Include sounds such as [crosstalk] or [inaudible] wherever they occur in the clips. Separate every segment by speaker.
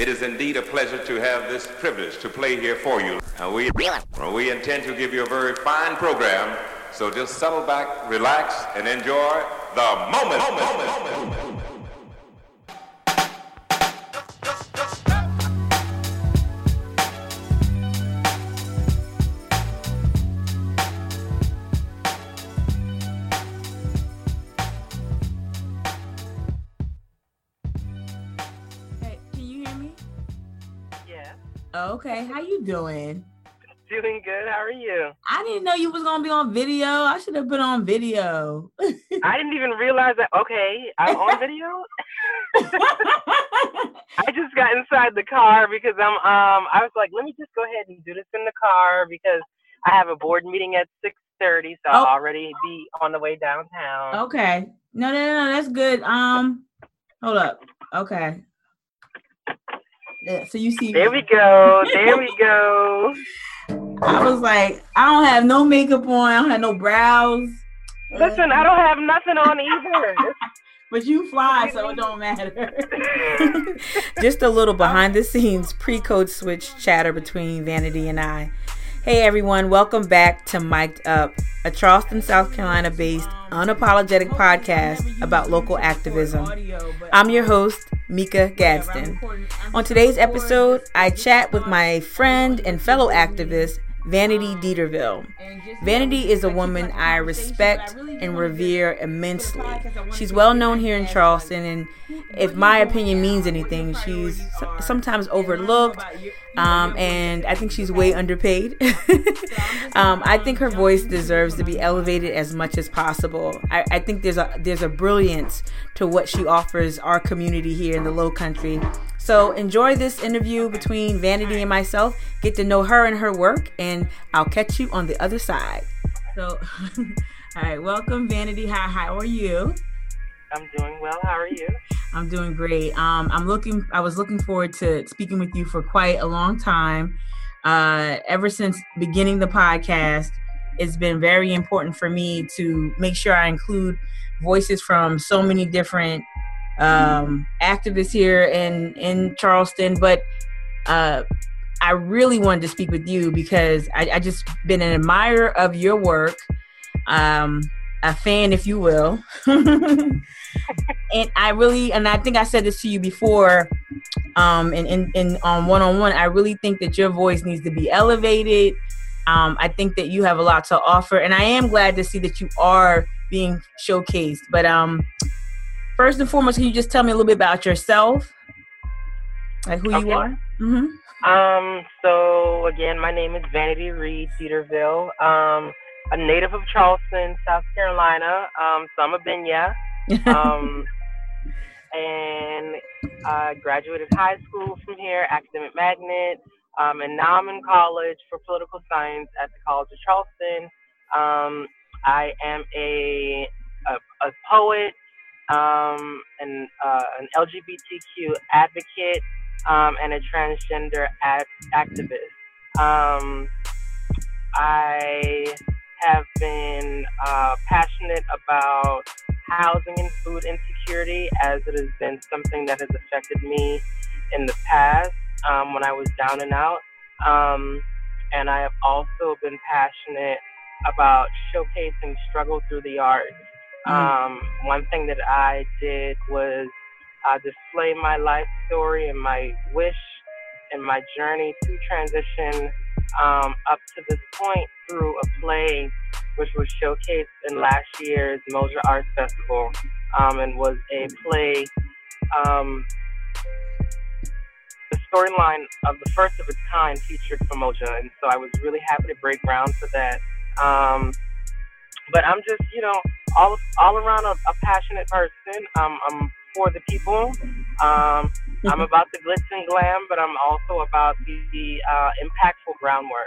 Speaker 1: It is indeed a pleasure to have this privilege to play here for you. Uh, we, we intend to give you a very fine program, so just settle back, relax, and enjoy the moment. moment, moment, moment.
Speaker 2: How you doing?
Speaker 3: Doing good. How are you?
Speaker 2: I didn't know you was gonna be on video. I should have been on video. [laughs]
Speaker 3: I didn't even realize that. Okay, I'm on [laughs] video. I just got inside the car because I'm. Um, I was like, let me just go ahead and do this in the car because I have a board meeting at six thirty, so oh. I'll already be on the way downtown.
Speaker 2: Okay. No, no, no, no. That's good. Um, hold up. Okay. Yeah, so you see.
Speaker 3: There we go. There we go. [laughs]
Speaker 2: I was like, I don't have no makeup on. I don't have no brows.
Speaker 3: Listen, I don't have nothing on either. [laughs]
Speaker 2: but you fly, so it don't matter. [laughs] Just a little behind the scenes pre code switch chatter between Vanity and I. Hey everyone, welcome back to Mic'd Up, a Charleston, South Carolina based unapologetic podcast about local activism. I'm your host, Mika Gadsden. On today's episode, I chat with my friend and fellow activist, Vanity Deterville. Vanity is a woman I respect and revere immensely. She's well known here in Charleston, and if my opinion means anything, she's sometimes overlooked, um, and I think she's way underpaid. [laughs] [laughs] um, I think her voice deserves to be elevated as much as possible. I, I think there's a there's a brilliance to what she offers our community here in the Low Country so enjoy this interview between Vanity and myself. Get to know her and her work, and I'll catch you on the other side. So, [laughs] all right, welcome, Vanity. How how are you?
Speaker 3: I'm doing well. How are you?
Speaker 2: I'm doing great. Um, I'm looking. I was looking forward to speaking with you for quite a long time. Uh, ever since beginning the podcast, it's been very important for me to make sure I include voices from so many different um, activist here in in Charleston, but uh, I really wanted to speak with you because I, I just been an admirer of your work, um, a fan, if you will, [laughs] and I really and I think I said this to you before, um, in in, in on one on one. I really think that your voice needs to be elevated. Um, I think that you have a lot to offer, and I am glad to see that you are being showcased. But um, first and foremost, can you just tell me a little bit about yourself, like who okay. you are?
Speaker 3: Mm-hmm. Um. So again, my name is Vanity Reed Deterville. Um, a native of Charleston, South Carolina. Um, so I'm a Benya. [laughs] Um, and I graduated high school from here, academic magnet. Um, and now I'm in college for political science at the College of Charleston. Um, I am a, a, a poet, um, an, uh, an LGBTQ advocate, um, and a transgender ad- activist. Um, I have been uh, passionate about housing and food insecurity as it has been something that has affected me in the past um, when I was down and out. Um, and I have also been passionate about showcasing struggle through the arts Mm. Um, one thing that I did was uh, display my life story and my wish and my journey to transition um, up to this point through a play which was showcased in last year's Moja Arts Festival um, and was a play. Um, the storyline of the first of its kind featured Moja, and so I was really happy to break ground for that. Um, but I'm just, you know, all all around a, a passionate person. Um, I'm for the people. Um, I'm about the glitz and glam, but I'm also about the, the uh, impactful groundwork.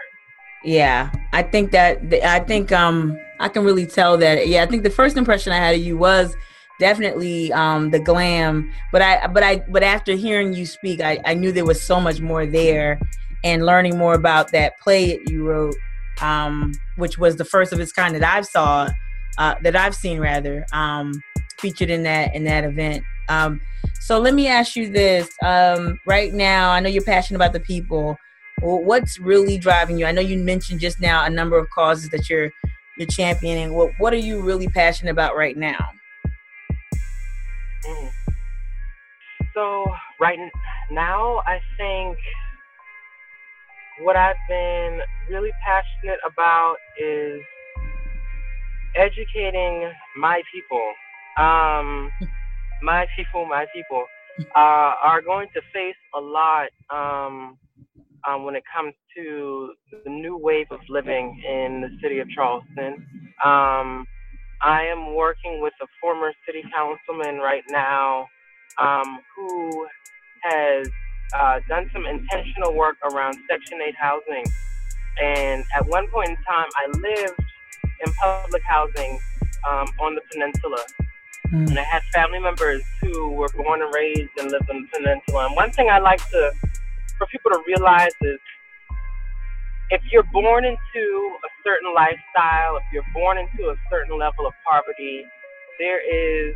Speaker 2: Yeah, I think that I think um I can really tell that. Yeah, I think the first impression I had of you was definitely um the glam, but I but I but after hearing you speak, I I knew there was so much more there, and learning more about that play that you wrote, um, which was the first of its kind that I've saw uh, that I've seen rather um, featured in that in that event. Um, So let me ask you this. Um, right now, I know you're passionate about the people. Well, what's really driving you? I know you mentioned just now a number of causes that you're you're championing. What what are you really passionate about right now?
Speaker 3: Mm. So right now, I think what I've been really passionate about is educating my people. Um, [laughs] my people, my people uh, are going to face a lot um, um, when it comes to the new wave of living in the city of Charleston. Um, I am working with a former city councilman right now um, who has uh, done some intentional work around Section 8 housing. And at one point in time, I lived in public housing um, on the peninsula. Mm. And I had family members who were born and raised and lived on the peninsula. And one thing I like to, for people to realize is if you're born into a certain lifestyle, if you're born into a certain level of poverty, there is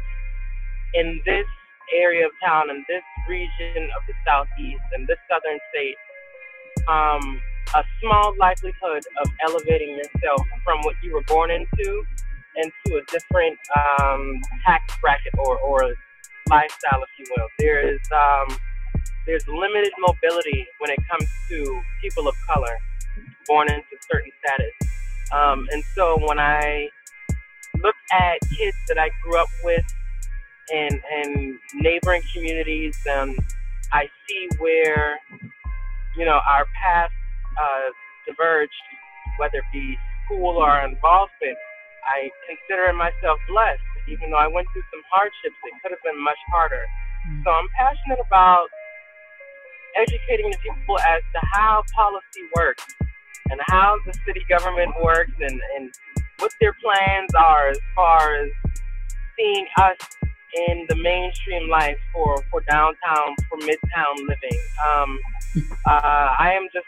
Speaker 3: in this area of town, in this region of the southeast, in this southern state, um, a small likelihood of elevating yourself from what you were born into into a different um, tax bracket or, or lifestyle, if you will. There is um, there's limited mobility when it comes to people of color born into certain status. Um, and so when I look at kids that I grew up with in, in neighboring communities, um, I see where, you know, our paths uh, diverged, whether it be school or involvement. I consider myself blessed, even though I went through some hardships. It could have been much harder. Mm. So I'm passionate about educating the people as to how policy works and how the city government works and, and what their plans are as far as seeing us in the mainstream life for, for downtown, for midtown living. Um, uh, I am just,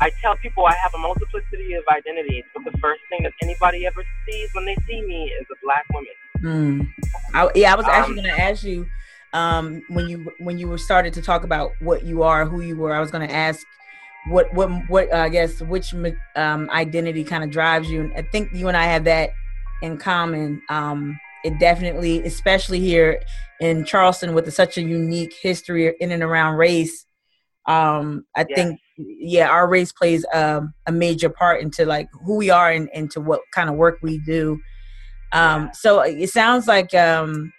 Speaker 3: I tell people I have a multiplicity of identities, but the first thing that anybody ever sees when they see me is a black woman.
Speaker 2: Mm. I, yeah, I was actually um, going to ask you um, when you when you were started to talk about what you are, who you were. I was going to ask what what what uh, I guess which um, identity kind of drives you. And I think you and I have that in common. Um, it definitely, especially here in Charleston, with such a unique history in and around race. Um, I yeah. think, yeah, our race plays um, a major part into like who we are and into what kind of work we do. Um, yeah. So it sounds like, um,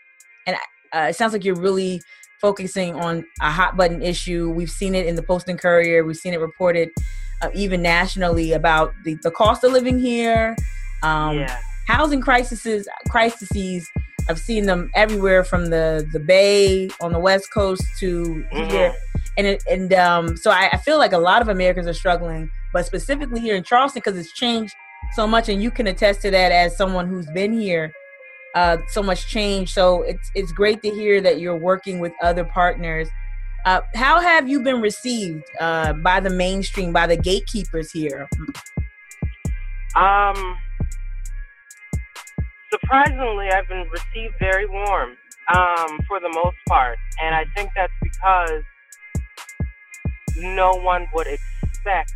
Speaker 2: and uh, it sounds like you're really focusing on a hot button issue. We've seen it in the Post and Courier. We've seen it reported uh, even nationally about the, the cost of living here. Um, yeah. Housing crises, crises. I've seen them everywhere from the the Bay on the West Coast to mm-hmm. here, and it, and um, so I, I feel like a lot of Americans are struggling, but specifically here in Charleston because it's changed so much, and you can attest to that as someone who's been here uh, so much change. So it's it's great to hear that you're working with other partners. Uh, how have you been received uh, by the mainstream, by the gatekeepers here?
Speaker 3: Um, surprisingly, I've been received very warm um, for the most part, and I think that's because no one would expect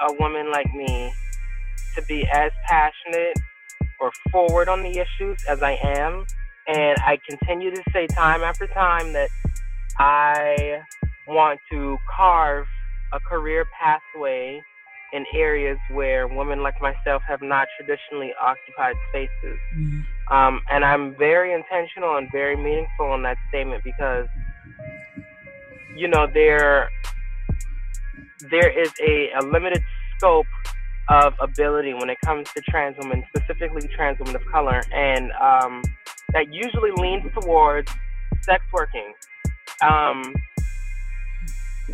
Speaker 3: a woman like me to be as passionate or forward on the issues as I am. And I continue to say time after time that I want to carve a career pathway in areas where women like myself have not traditionally occupied spaces. Mm-hmm. Um, and I'm very intentional and very meaningful in that statement because, you know, there there is a, a limited scope of ability when it comes to trans women, specifically trans women of color, and um, that usually leans towards sex working. Um,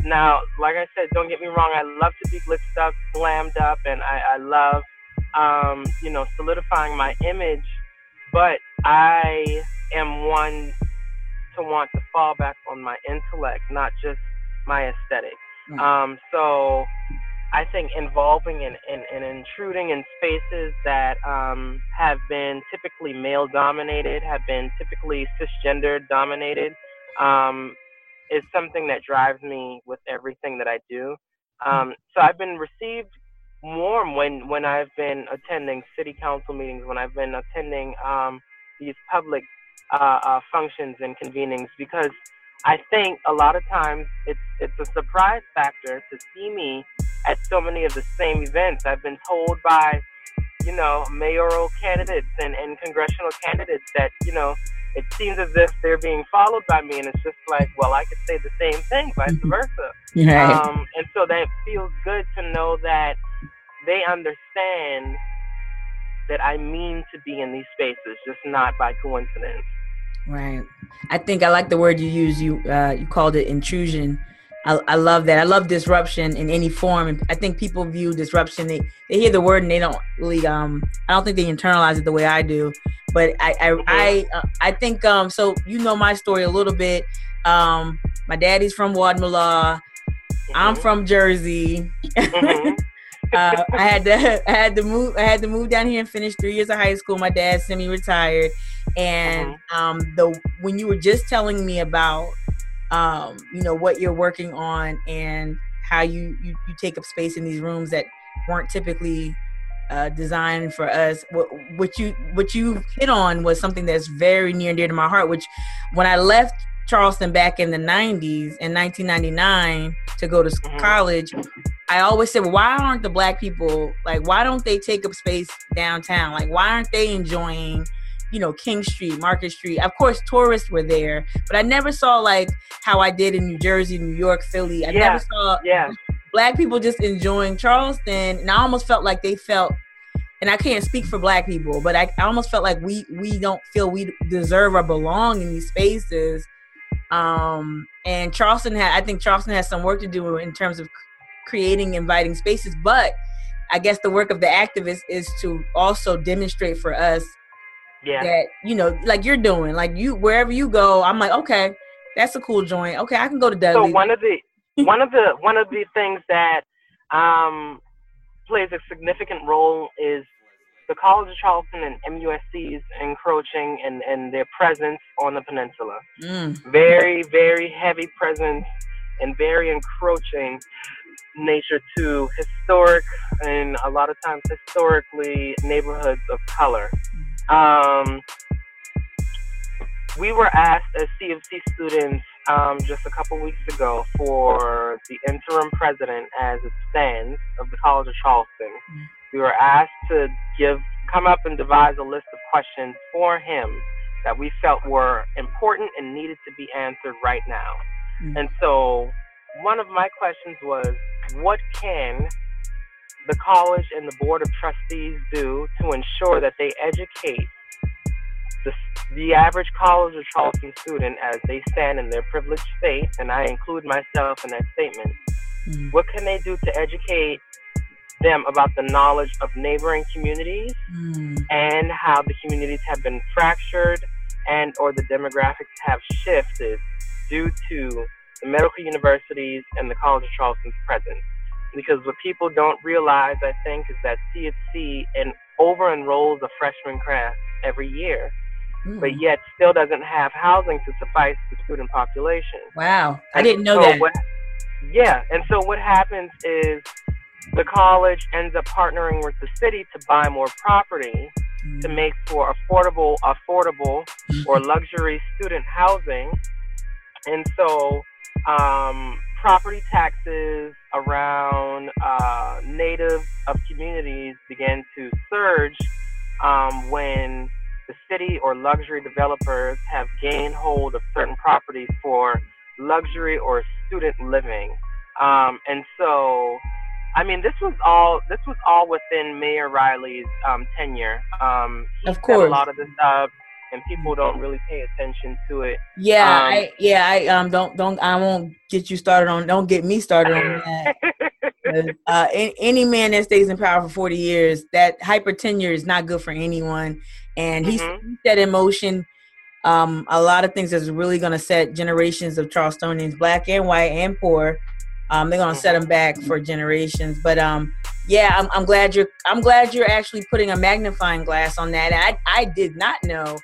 Speaker 3: now, like I said, don't get me wrong, I love to be glitched up, glammed up, and I, I love, um, you know, solidifying my image, but I am one to want to fall back on my intellect, not just my aesthetic. Mm. Um, so I think involving and, and, and intruding in spaces that um, have been typically male dominated, have been typically cisgender dominated, um, is something that drives me with everything that I do. Um, so I've been received warm when, when I've been attending city council meetings, when I've been attending um, these public uh, uh, functions and convenings, because I think a lot of times it's it's a surprise factor to see me at so many of the same events. I've been told by, you know, mayoral candidates and, and congressional candidates that, you know, it seems as if they're being followed by me and it's just like, well, I could say the same thing, vice mm-hmm. versa. Right. Um, and so that feels good to know that they understand that I mean to be in these spaces, just not by coincidence.
Speaker 2: Right. I think I like the word you use. You uh, you called it intrusion. I, I love that. I love disruption in any form. And I think people view disruption. They they hear the word and they don't really. Um, I don't think they internalize it the way I do. But I I I, uh, I think um. So you know my story a little bit. Um, my daddy's from Wadmalaw. Mm-hmm. I'm from Jersey. Mm-hmm. [laughs] uh, I had to [laughs] I had to move I had to move down here and finish three years of high school. My dad semi-retired, and mm-hmm. um, the when you were just telling me about um, you know what you're working on and how you, you you take up space in these rooms that weren't typically uh, designed for us. What, what you what you hit on was something that's very near and dear to my heart. Which when I left Charleston back in the 90s in 1999 to go to mm-hmm. college, I always said, well, why aren't the black people like, why don't they take up space downtown? Like, why aren't they enjoying, you know, King Street, Market Street? Of course, tourists were there, but I never saw like how I did in New Jersey, New York, Philly. I yeah. never saw
Speaker 3: yeah.
Speaker 2: black people just enjoying Charleston. And I almost felt like they felt and I can't speak for black people, but I, I almost felt like we we don't feel we deserve or belong in these spaces um, and Charleston had, I think Charleston has some work to do in terms of creating inviting spaces. But I guess the work of the activists is to also demonstrate for us
Speaker 3: yeah.
Speaker 2: that you know, like you're doing, like you wherever you go, I'm like, okay, that's a cool joint. Okay, I can go to Dudley.
Speaker 3: So one of the [laughs] one of the one of the things that um, plays a significant role is the College of Charleston and MUSC's encroaching and, and their presence on the peninsula. Mm. Very, very heavy presence and very encroaching nature to historic and a lot of times historically neighborhoods of color. Um, we were asked as CofC students um, just a couple weeks ago for the interim president, as it stands, of the College of Charleston. We were asked to give come up and devise a list of questions for him that we felt were important and needed to be answered right now. Mm-hmm. And so one of my questions was what can the college and the board of trustees do to ensure that they educate the, the average college or Charleston student as they stand in their privileged state, and I include myself in that statement. Mm-hmm. What can they do to educate them about the knowledge of neighboring communities mm. and how the communities have been fractured and or the demographics have shifted due to the medical universities and the College of Charleston's presence. Because what people don't realize, I think, is that CHC and over enrolls a freshman class every year, mm. but yet still doesn't have housing to suffice the student population.
Speaker 2: Wow, I didn't know so that.
Speaker 3: What, yeah, and so what happens is the college ends up partnering with the city to buy more property to mm. make for affordable, affordable or luxury student housing. And so, um, property taxes around uh, native of communities began to surge um, when the city or luxury developers have gained hold of certain properties for luxury or student living. Um, and so I mean, this was all this was all within Mayor Riley's um, tenure. Um,
Speaker 2: of course,
Speaker 3: a lot of this stuff, and people don't really pay attention to it.
Speaker 2: Yeah, um, I, yeah, I um don't don't I won't get you started on don't get me started on [laughs] that. uh, any man that stays in power for forty years, that hyper tenure is not good for anyone, and he mm-hmm. set in motion. Um, a lot of things that's really going to set generations of Charlestonians, black and white and poor, Um, they're gonna set them back for generations. But um, yeah, I'm, I'm glad you're I'm glad you're actually putting a magnifying glass on that. And I I did not know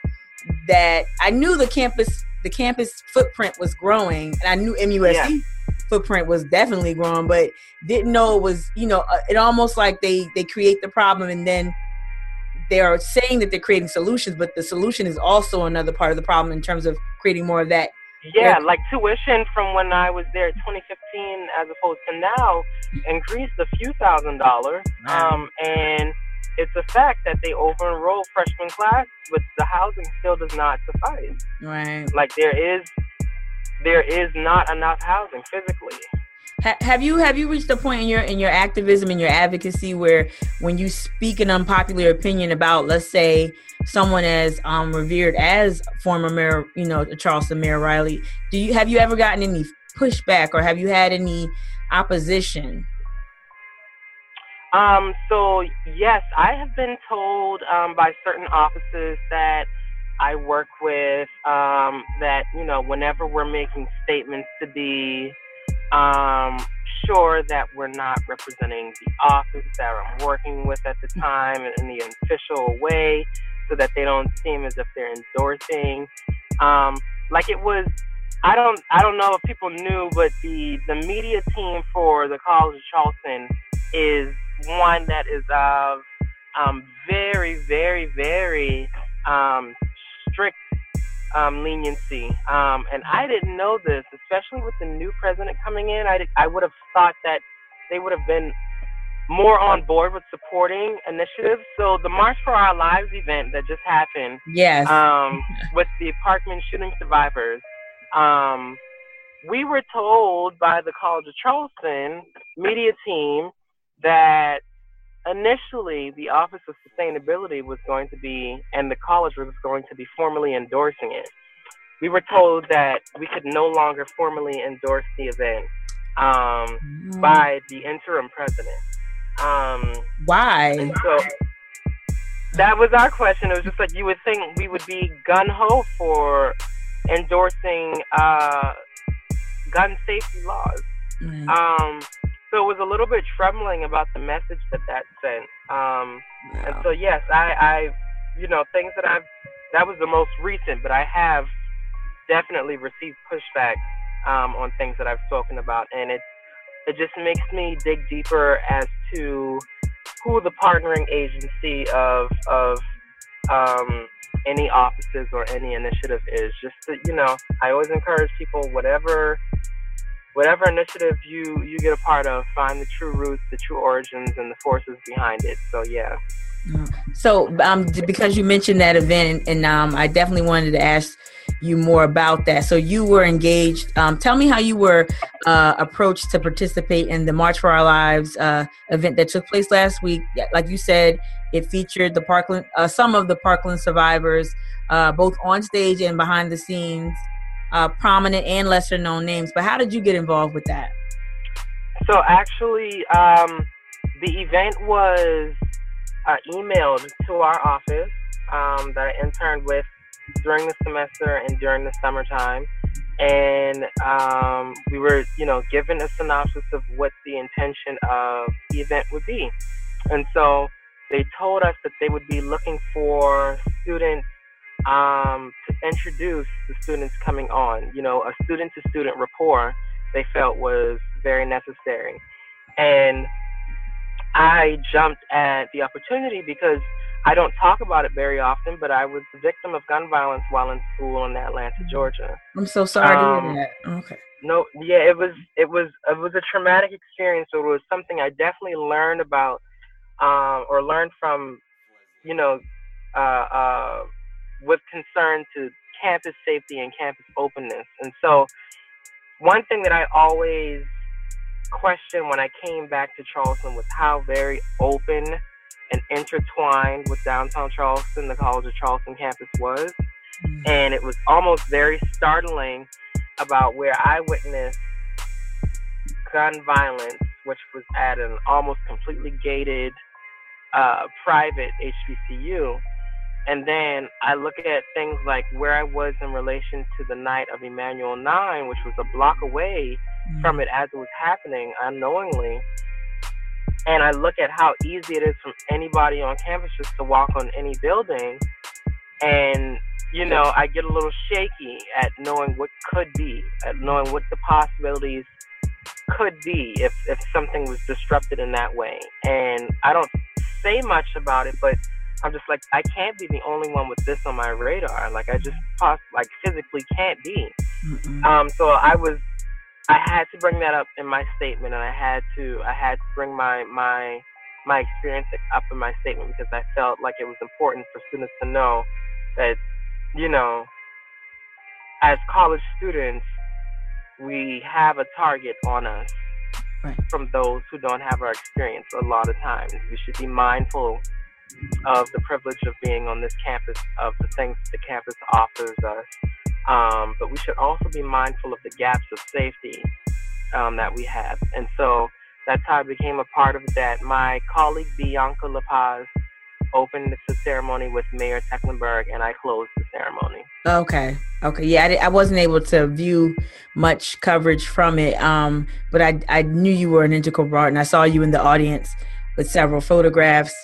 Speaker 2: that I knew the campus the campus footprint was growing, and I knew MUSC yeah. footprint was definitely growing, but didn't know it was you know uh, it almost like they they create the problem and then they are saying that they're creating solutions, but the solution is also another part of the problem in terms of creating more of that.
Speaker 3: Yeah, like tuition from when I was there 2015 as opposed to now increased a few thousand dollars. Um, and it's a fact that they over enroll freshman class, but the housing still does not suffice.
Speaker 2: Right.
Speaker 3: Like there is there is not enough housing physically.
Speaker 2: Have you have you reached a point in your in your activism and your advocacy where when you speak an unpopular opinion about let's say someone as um, revered as former mayor you know Charleston Mayor Riley do you have you ever gotten any pushback or have you had any opposition?
Speaker 3: Um, so yes, I have been told um, by certain offices that I work with um, that you know whenever we're making statements to be um, sure that we're not representing the office that I'm working with at the time in the official way, so that they don't seem as if they're endorsing. Um, like it was I don't I don't know if people knew, but the the media team for the College of Charleston is one that is of um, very, very, very um, strict um, leniency. Um, and I didn't know this, especially with the new president coming in. I, I would have thought that they would have been more on board with supporting initiatives. So the March for Our Lives event that just happened,
Speaker 2: yes,
Speaker 3: um, with the Parkland shooting survivors, um, we were told by the College of Charleston media team that initially the Office of Sustainability was going to be, and the college was going to be formally endorsing it. We were told that we could no longer formally endorse the event um, mm. by the interim president. Um,
Speaker 2: Why?
Speaker 3: so that was our question. It was just like you would think we would be gun ho for endorsing uh, gun safety laws. Mm. Um, so it was a little bit trembling about the message that that sent. Um, wow. And so yes, I, I, you know, things that I've that was the most recent, but I have definitely received pushback um, on things that I've spoken about, and it it just makes me dig deeper as to who the partnering agency of of um, any offices or any initiative is. Just to, you know, I always encourage people, whatever whatever initiative you you get a part of, find the true roots, the true origins, and the forces behind it. So yeah.
Speaker 2: So, um, because you mentioned that event, and, and um, I definitely wanted to ask you more about that. So, you were engaged. Um, tell me how you were uh, approached to participate in the March for Our Lives uh, event that took place last week. Like you said, it featured the Parkland, uh, some of the Parkland survivors, uh, both on stage and behind the scenes uh, prominent and lesser known names. But how did you get involved with that?
Speaker 3: So actually, um, the event was uh, emailed to our office um, that I interned with during the semester and during the summertime. And um, we were, you know, given a synopsis of what the intention of the event would be. And so they told us that they would be looking for students um, to introduce the students coming on. You know, a student to student rapport they felt was very necessary. And I jumped at the opportunity because I don't talk about it very often, but I was the victim of gun violence while in school in Atlanta, Georgia.
Speaker 2: I'm so sorry um, to hear um, that. Okay.
Speaker 3: No, yeah, it was it was it was a traumatic experience. So it was something I definitely learned about um, or learned from, you know, uh, uh, with concern to campus safety and campus openness. And so, one thing that I always questioned when I came back to Charleston was how very open and intertwined with downtown Charleston, the College of Charleston campus was. Mm-hmm. And it was almost very startling about where I witnessed gun violence, which was at an almost completely gated uh, private HBCU and then I look at things like where I was in relation to the night of Emmanuel 9, which was a block away mm-hmm. from it as it was happening unknowingly. And I look at how easy it is for anybody on campus just to walk on any building. And, you know, I get a little shaky at knowing what could be, at knowing what the possibilities could be if, if something was disrupted in that way. And I don't say much about it, but I'm just like, I can't be the only one with this on my radar. Like, I just poss- like physically can't be. Um, so I was, I had to bring that up in my statement, and I had to, I had to bring my my my experience up in my statement because I felt like it was important for students to know that, you know, as college students, we have a target on us right. from those who don't have our experience a lot of times. We should be mindful of the privilege of being on this campus, of the things the campus offers us. Um, but we should also be mindful of the gaps of safety um, that we have. And so that's how I became a part of that. My colleague Bianca La Paz opened the ceremony with Mayor Tecklenburg, and I closed the ceremony.
Speaker 2: Okay. Okay. Yeah, I, I wasn't able to view much coverage from it, um, but I, I knew you were an integral part, and I saw you in the audience with several photographs.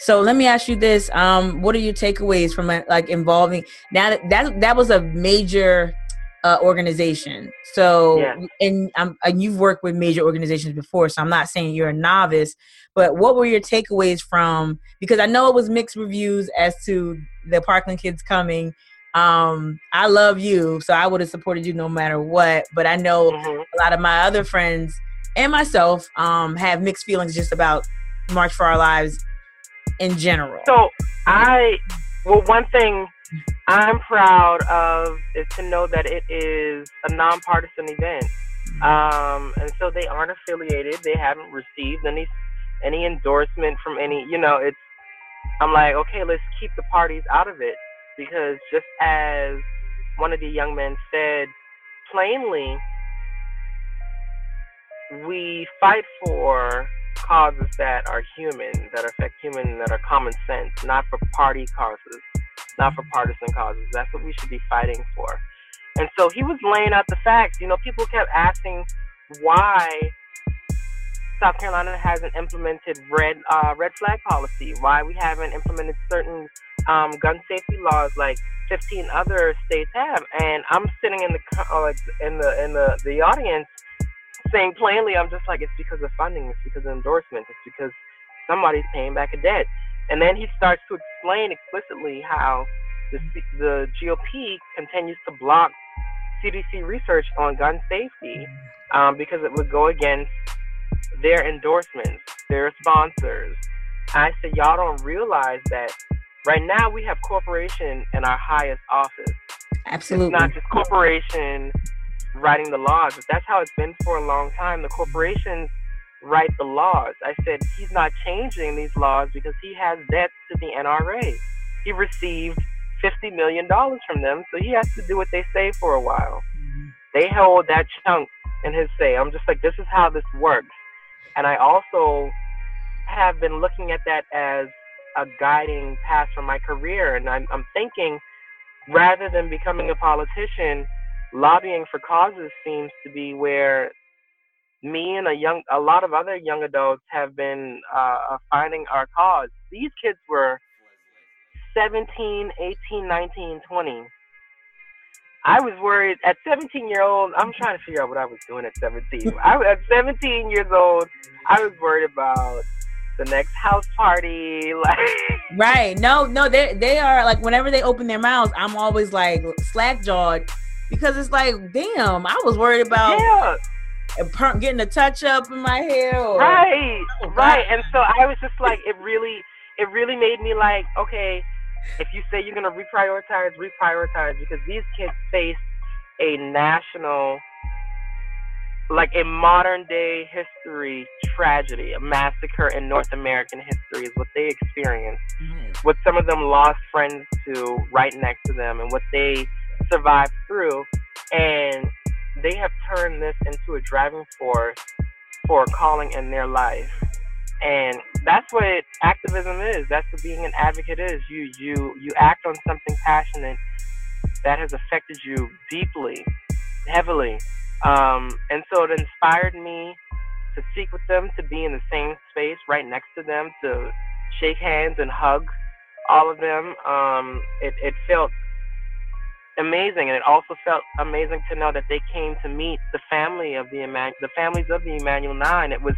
Speaker 2: So let me ask you this: um, What are your takeaways from like involving now that that, that was a major uh, organization? So yeah. and um, and you've worked with major organizations before, so I'm not saying you're a novice, but what were your takeaways from? Because I know it was mixed reviews as to the Parkland kids coming. Um, I love you, so I would have supported you no matter what. But I know mm-hmm. a lot of my other friends and myself um, have mixed feelings just about March for Our Lives in general?
Speaker 3: So I, well, one thing I'm proud of is to know that it is a nonpartisan event. Um, and so they aren't affiliated. They haven't received any any endorsement from any. You know, it's. I'm like, okay, let's keep the parties out of it because just as one of the young men said plainly, we fight for causes that are human, that affect human, that are common sense, not for party causes, not for partisan causes. That's what we should be fighting for. And so he was laying out the facts. You know, people kept asking why South Carolina hasn't implemented red uh, red flag policy, why we haven't implemented certain um, gun safety laws like 15 other states have. And I'm sitting in the uh, in the in the the audience saying plainly, I'm just like, it's because of funding, it's because of endorsements, it's because somebody's paying back a debt. And then he starts to explain explicitly how the, the GOP continues to block CDC research on gun safety um, because it would go against their endorsements, their sponsors. I said, y'all don't realize that right now we have corporation in our highest office.
Speaker 2: Absolutely.
Speaker 3: It's not just corporation writing the laws. If that's how it's been for a long time, the corporations write the laws. I said he's not changing these laws because he has debts to the NRA. He received $50 million from them, so he has to do what they say for a while. Mm-hmm. They hold that chunk in his say. I'm just like, this is how this works. And I also have been looking at that as a guiding path for my career. And I'm, I'm thinking rather than becoming a politician, lobbying for causes seems to be where me and a young a lot of other young adults have been uh, finding our cause. These kids were 17 18 19 20 i was worried at 17 year old i'm trying to figure out what i was doing at 17 I, at 17 years old i was worried about the next house party [laughs] like
Speaker 2: right. No no they they are like whenever they open their mouths i'm always like slack jawed because it's like, damn, I was worried about yeah. getting a touch up in my hair. Or,
Speaker 3: right, oh, right. And so I was just like, it really, it really made me like, okay, if you say you're gonna reprioritize, reprioritize, because these kids face a national, like a modern day history tragedy, a massacre in North American history is what they experienced. Mm-hmm. What some of them lost friends to right next to them, and what they survived through, and they have turned this into a driving force for calling in their life. And that's what activism is. That's what being an advocate is. You you you act on something passionate that has affected you deeply, heavily, Um, and so it inspired me to speak with them, to be in the same space right next to them, to shake hands and hug all of them. Um, it, it felt amazing, and it also felt amazing to know that they came to meet the family of the Eman- the families of the Emanuel Nine. It was,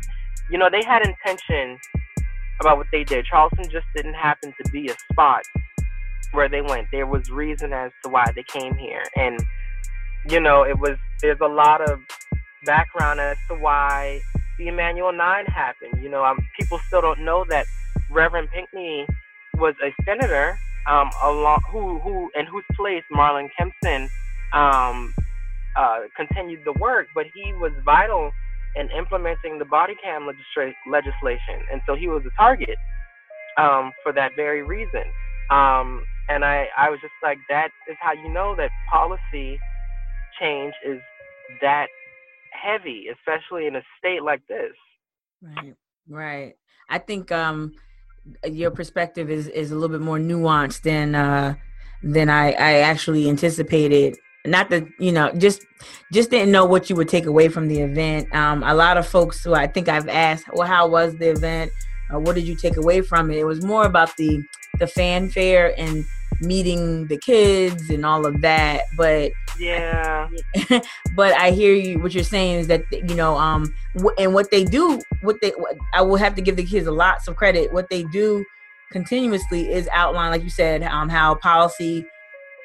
Speaker 3: you know, they had intention about what they did. Charleston just didn't happen to be a spot where they went. There was reason as to why they came here, and you know, it was there's a lot of background as to why the Emanuel Nine happened. You know, um, people still don't know that Reverend Pinckney was a senator um, along who who in whose place Marlon Kimpson um, uh, continued the work, but he was vital in implementing the body cam legisla- legislation, and so he was a target um, for that very reason. Um, and I, I was just like, that is how you know that policy change is that heavy, especially in a state like this.
Speaker 2: Right, right. I think um, your perspective is is a little bit more nuanced than uh, than I, I actually anticipated. Not that you know, just just didn't know what you would take away from the event. Um, a lot of folks who I think I've asked, well, how was the event? Uh, what did you take away from it? It was more about the the fanfare and meeting the kids and all of that. But
Speaker 3: yeah, [laughs]
Speaker 2: but I hear you. What you're saying is that you know, um, and what they do, what they, I will have to give the kids a lots of credit. What they do continuously is outline, like you said, um, how policy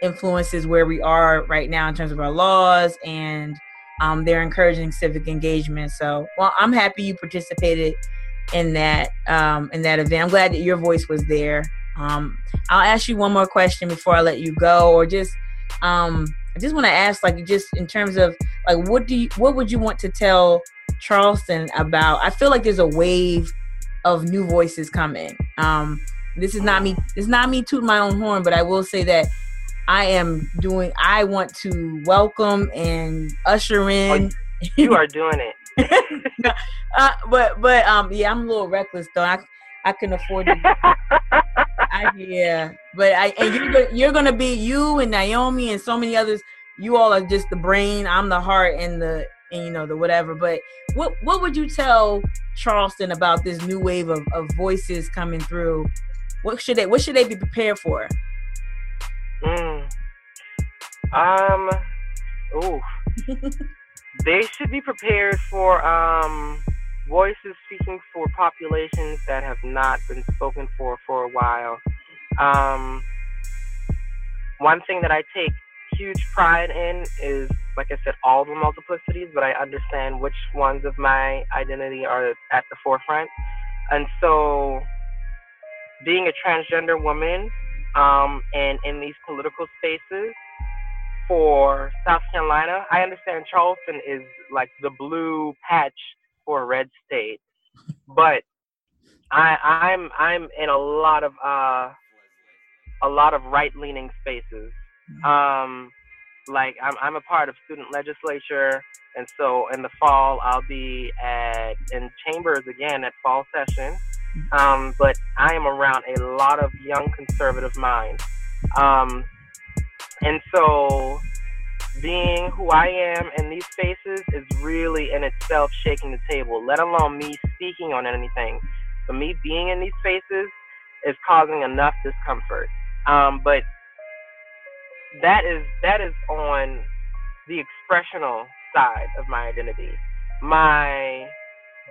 Speaker 2: influences where we are right now in terms of our laws and um, they're encouraging civic engagement. So, well, I'm happy you participated in that um, in that event. I'm glad that your voice was there. Um, I'll ask you one more question before I let you go, or just um, I just want to ask, like, just in terms of like, what do you, what would you want to tell Charleston about? I feel like there's a wave of new voices coming. Um, this is not me. It's not me tooting my own horn, but I will say that I am doing. I want to welcome and usher in.
Speaker 3: Oh, you are doing it. [laughs]
Speaker 2: uh, but but um yeah, I'm a little reckless though. I I can afford to. [laughs] I, yeah, but I and you're you're gonna be you and Naomi and so many others. You all are just the brain. I'm the heart and the and you know the whatever. But what what would you tell Charleston about this new wave of, of voices coming through? What should they what should they be prepared for?
Speaker 3: Mm. Um. Ooh. [laughs] they should be prepared for um voices speaking for populations that have not been spoken for for a while. Um, one thing that I take huge pride in is, like I said, all the multiplicities, but I understand which ones of my identity are at the forefront. And so, being a transgender woman um, and in these political spaces for South Carolina, I understand Charleston is like the blue patch for red state, but I, I'm I'm in a lot of uh, a lot of right leaning spaces. Um, like I'm I'm a part of student legislature, and so in the fall I'll be at in chambers again at fall session. Um, but I am around a lot of young conservative minds, um, and so being who I am in these spaces is really in itself shaking the table, let alone me speaking on anything. But me being in these spaces is causing enough discomfort. Um, but that is that is on the expressional side of my identity. My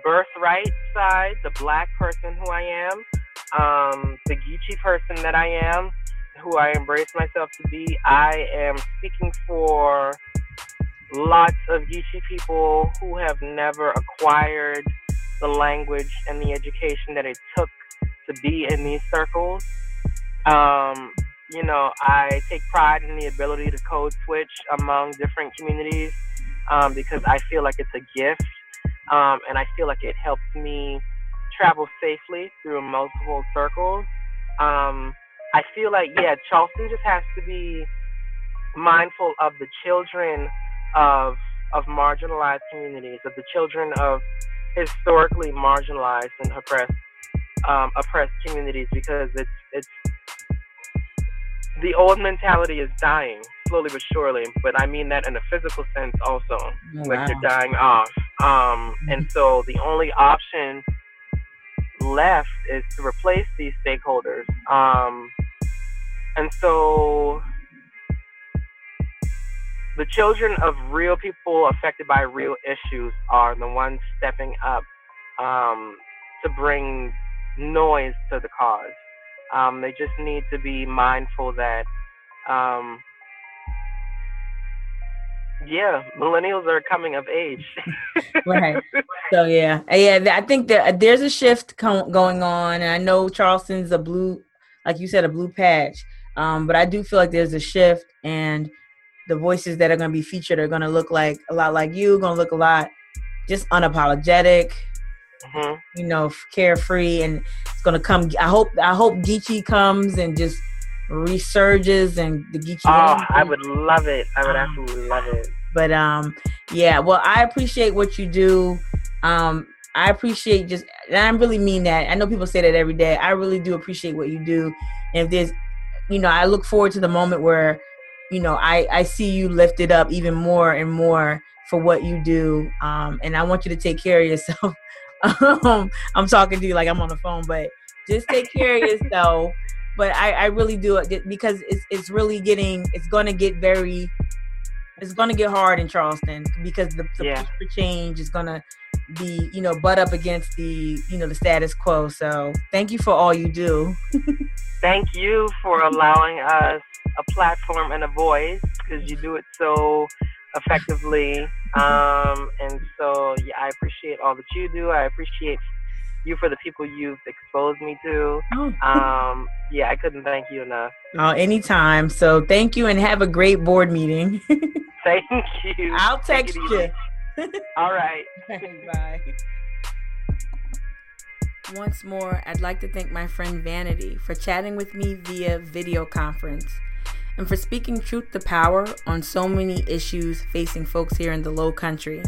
Speaker 3: birthright side, the black person who I am, um, the Geechee person that I am, who I embrace myself to be. I am speaking for lots of Geechee people who have never acquired the language and the education that it took to be in these circles. Um, you know, I take pride in the ability to code switch among different communities um, because I feel like it's a gift um, and I feel like it helps me travel safely through multiple circles. Um, I feel like yeah, Charleston just has to be mindful of the children of of marginalized communities, of the children of historically marginalized and oppressed um, oppressed communities, because it's it's the old mentality is dying slowly but surely, but I mean that in a physical sense also. Oh, like wow. you're dying off. Um, and so the only option left is to replace these stakeholders. Um, and so the children of real people affected by real issues are the ones stepping up um, to bring noise to the cause. Um, they just need to be mindful that, um, yeah, millennials are coming of age. [laughs]
Speaker 2: right. So yeah, yeah. I think that there's a shift going on, and I know Charleston's a blue, like you said, a blue patch. Um, but I do feel like there's a shift, and the voices that are going to be featured are going to look like a lot like you, going to look a lot just unapologetic, mm-hmm. you know, carefree, and it's going to come. I hope I hope Geechee comes and just resurges and the Geechee.
Speaker 3: Oh, I would love it. I would um, absolutely love it.
Speaker 2: But um, yeah. Well, I appreciate what you do. Um, I appreciate just, and I really mean that. I know people say that every day. I really do appreciate what you do. And if there's, you know, I look forward to the moment where you know, I, I see you lifted up even more and more for what you do. Um, and I want you to take care of yourself. [laughs] um, I'm talking to you like I'm on the phone, but just take care of yourself. [laughs] But I, I really do it because it's it's really getting it's going to get very it's going to get hard in Charleston because the, the yeah. push for change is going to be you know butt up against the you know the status quo. So thank you for all you do. [laughs]
Speaker 3: thank you for allowing us a platform and a voice because you do it so effectively. Um, and so, yeah, I appreciate all that you do. I appreciate you for the people you've exposed me to. Oh. Um, yeah, I couldn't thank you enough.
Speaker 2: Oh, anytime. So thank you and have a great board meeting. [laughs]
Speaker 3: thank you.
Speaker 2: I'll text you. [laughs]
Speaker 3: all right.
Speaker 2: Bye. Once more, I'd like to thank my friend Vanity for chatting with me via video conference and for speaking truth to power on so many issues facing folks here in the low country.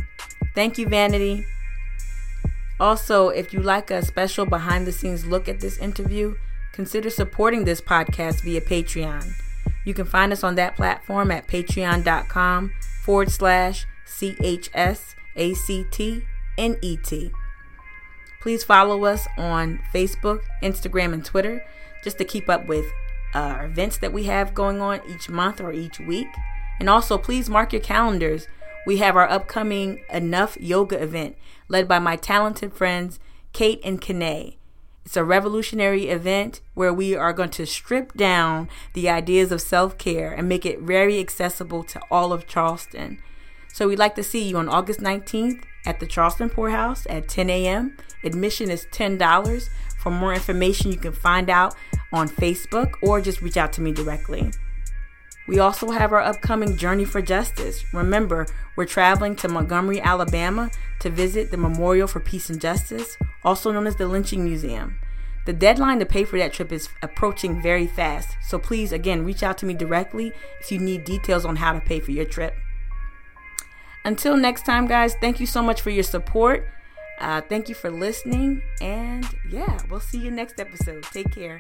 Speaker 2: Thank you, Vanity. Also, if you like a special behind the scenes look at this interview, consider supporting this podcast via Patreon. You can find us on that platform at patreon.com forward slash C-H-S-A-C-T-N-E-T. Please follow us on Facebook, Instagram, and Twitter just to keep up with uh, events that we have going on each month or each week. And also, please mark your calendars. We have our upcoming Enough Yoga event led by my talented friends Kate and Kane. It's a revolutionary event where we are going to strip down the ideas of self care and make it very accessible to all of Charleston. So we'd like to see you on August 19th at the Charleston Pour House at 10 a.m. Admission is $10. For more information, you can find out on Facebook or just reach out to me directly. We also have our upcoming Journey for Justice. Remember, we're traveling to Montgomery, Alabama to visit the Memorial for Peace and Justice, also known as the Lynching Museum. The deadline to pay for that trip is approaching very fast, so please, again, reach out to me directly if you need details on how to pay for your trip. Until next time, guys, thank you so much for your support. Uh, thank you for listening. And yeah, we'll see you next episode. Take care.